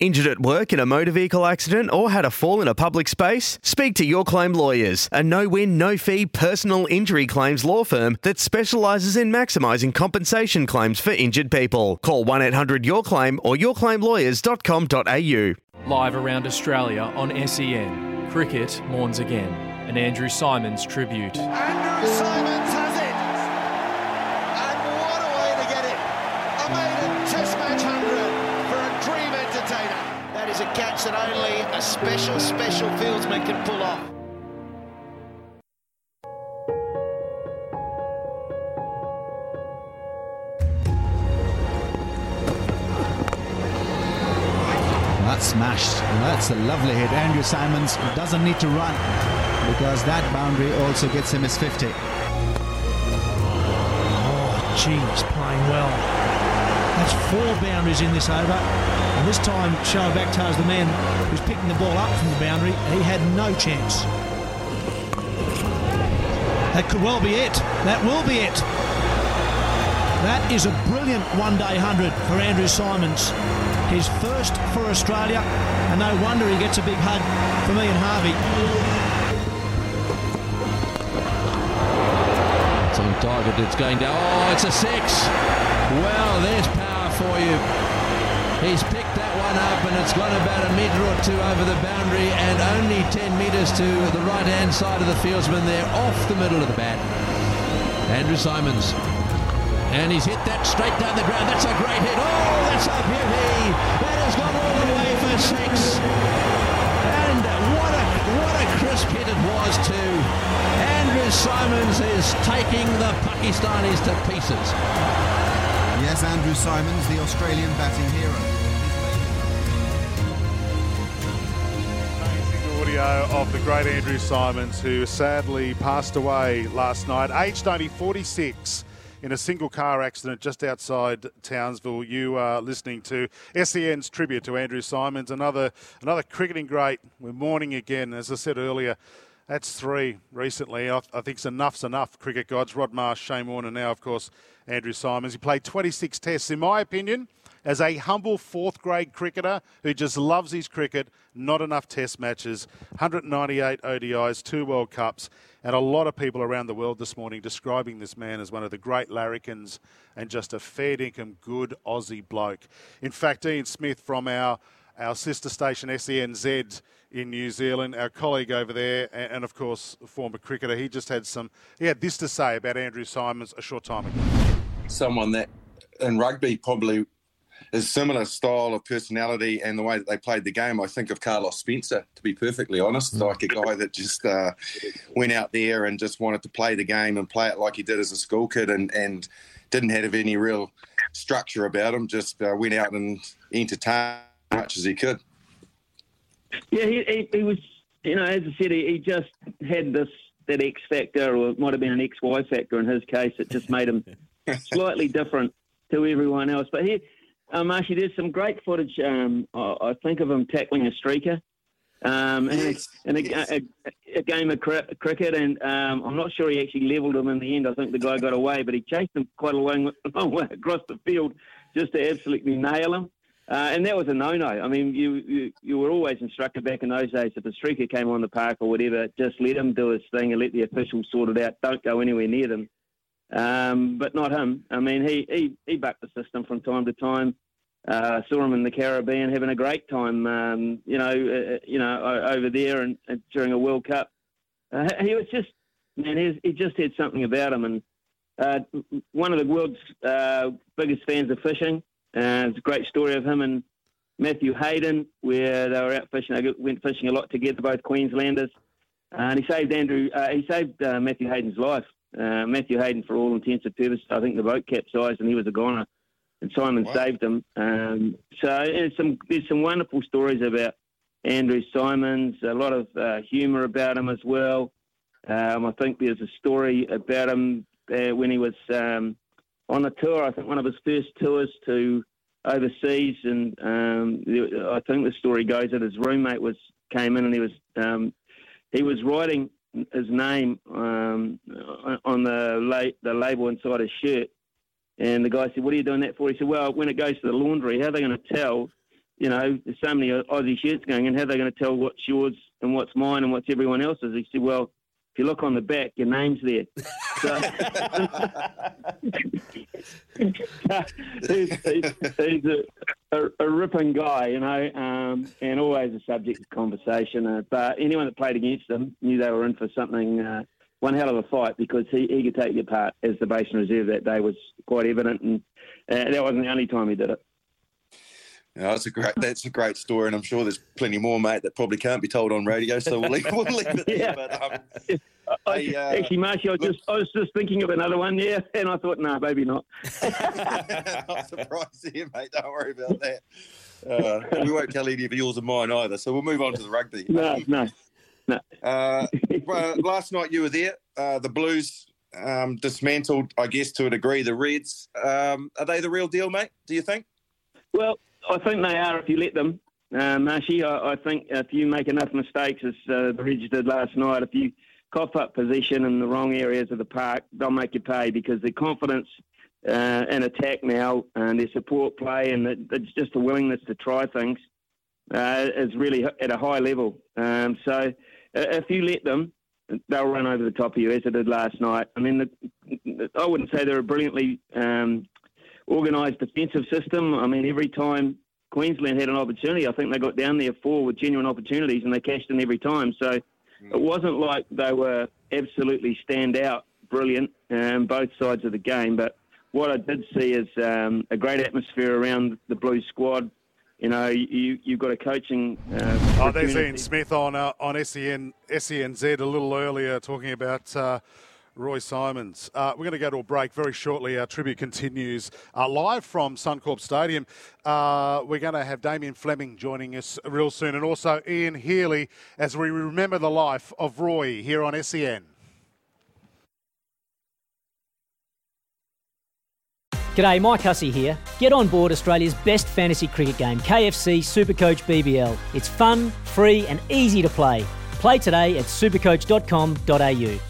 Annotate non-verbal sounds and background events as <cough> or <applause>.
Injured at work in a motor vehicle accident or had a fall in a public space? Speak to Your Claim Lawyers, a no win, no fee personal injury claims law firm that specialises in maximising compensation claims for injured people. Call 1 800 Your Claim or yourclaimlawyers.com.au. Live around Australia on SEN, cricket mourns again. An Andrew Symonds tribute. Andrew Symonds dream entertainer. That is a catch that only a special, special fieldsman can pull off. That's smashed. That's a lovely hit. Andrew Symonds doesn't need to run because that boundary also gets him his 50. Oh, gee, he's playing well. That's four boundaries in this over. And this time, Shoaib Akhtar's the man who's picking the ball up from the boundary. He had no chance. That could well be it. That will be it. That is a brilliant one-day hundred for Andrew Symonds. His first for Australia, and no wonder he gets a big hug from Ian Harvey. On target. It's going down. Oh, it's a six. Well, there's power for you. He's picked that one up and it's gone about a metre or two over the boundary and only 10 metres to the right hand side of the fieldsman there off the middle of the bat. Andrew Symonds. And he's hit that straight down the ground. That's a great hit. Oh, that's a beauty. That has gone all the way for six. And what a what a crisp hit it was too. Andrew Symonds is taking the Pakistanis to pieces. Yes, Andrew Symonds, the Australian batting hero. Amazing audio of the great Andrew Symonds, who sadly passed away last night, aged only 46 in a single car accident just outside Townsville. You are listening to SEN's tribute to Andrew Symonds, another another cricketing great. We're mourning again, as I said earlier. That's three recently. I, I think enough's enough. Cricket gods, Rod Marsh, Shane Warne, now of course Andrew Symonds. He played 26 tests, in my opinion. As a humble fourth grade cricketer who just loves his cricket, not enough test matches, 198 ODIs, two World Cups, and a lot of people around the world this morning describing this man as one of the great larrikins and just a fair dinkum good Aussie bloke. In fact, Ian Smith from our our sister station SENZ in New Zealand, our colleague over there, and, and of course former cricketer, he just had some he had this to say about Andrew Symonds a short time ago. Someone that in rugby probably is similar style of personality and the way that they played the game. I think of Carlos Spencer, to be perfectly honest, like a guy that just uh, went out there and just wanted to play the game and play it like he did as a school kid and, and didn't have any real structure about him, just uh, went out and entertained as much as he could. Yeah, he, he, he was, you know, as I said, he, he just had this that X factor, or it might have been an X Y factor in his case. It just made him <laughs> slightly different to everyone else. But here, um, actually, there's some great footage. Um, I, I think of him tackling a streaker. Um, in, a, in a, a, a, game of cri- cricket, and um, I'm not sure he actually levelled him in the end. I think the guy got away, but he chased him quite a long, <laughs> long way across the field just to absolutely nail him. Uh, and that was a no-no. I mean, you, you you were always instructed back in those days if a streaker came on the park or whatever, just let him do his thing and let the officials sort it out. Don't go anywhere near them. Um, but not him. I mean, he, he, he bucked the system from time to time. Uh, saw him in the Caribbean having a great time, um, you know, uh, you know, over there and, and during a World Cup. Uh, he was just, man, he, just had something about him. And uh, one of the world's uh, biggest fans of fishing. Uh, it's a great story of him and Matthew Hayden, where they were out fishing. They went fishing a lot together, both Queenslanders. and he saved Andrew, he saved Matthew Hayden's life. Matthew Hayden, for all intents and purposes, I think the boat capsized and he was a goner and Simon wow. saved him. Um, so there's some there's some wonderful stories about Andrew Symonds, A lot of uh, humour about him as well. Um, I think there's a story about him uh, when he was um, on a tour. I think one of his first tours to overseas, and um, I think the story goes that his roommate was came in and he was um, he was writing his name um, on the la- the label inside his shirt, and the guy said, "What are you doing that for?" He said, "Well, when it goes to the laundry, how are they going to tell?" You know, there's so many Aussie shirts going, and how are they going to tell what's yours and what's mine and what's everyone else's? He said, "Well, if you look on the back, your name's there. <laughs> So, <laughs> <laughs> he's, he's, he's a, a, a, ripping guy, you know, um, and always a subject of conversation. Uh, but anyone that played against him knew they were in for something, uh, one hell of a fight, because he, he could take your part as the Basin Reserve that day was quite evident, and uh, that wasn't the only time he did it. That's a great that's a great story, and I'm sure there's plenty more, mate, that probably can't be told on radio. So we'll leave, we'll leave it there. <laughs> yeah. But, um, I, uh, actually, Marshy, I was just I was just thinking of another one there, <laughs> and I thought, no, nah, maybe not. <laughs> <laughs> not surprised here, mate. Don't worry about that. Uh, we won't tell any of yours and mine either. So we'll move on to the rugby. No, no, no. Uh, last night you were there. Uh, the Blues um, dismantled, I guess, to a degree, the Reds. Um, are they the real deal, mate? Do you think? Well, I think they are if you let them, uh, Marshy. I, I, think if you make enough mistakes, as uh, the Reds did last night, if you cough up position in the wrong areas of the park, they'll make you pay because their confidence uh, and attack now and their support play and it's just the willingness to try things uh, is really at a high level. Um, so if you let them, they'll run over the top of you as they did last night. I mean, the, I wouldn't say they're a brilliantly um, organised defensive system. I mean, every time Queensland had an opportunity, I think they got down there four with genuine opportunities and they cashed in every time. So. It wasn't like they were absolutely stand out brilliant um, both sides of the game. But what I did see is um, a great atmosphere around the Blues squad. You know, you, you've got a coaching. Uh, oh, there's Ian Smith on uh, on SEN SENZ a little earlier talking about. Uh, Roy Symonds. Uh, we're going to go to a break very shortly. Our tribute continues uh, live from Suncorp Stadium. Uh, we're going to have Damien Fleming joining us real soon and also Ian Healy as we remember the life of Roy here on SEN. G'day, Mike Hussey here. Get on board Australia's best fantasy cricket game, KFC Supercoach BBL. It's fun, free, and easy to play. Play today at supercoach.com.au.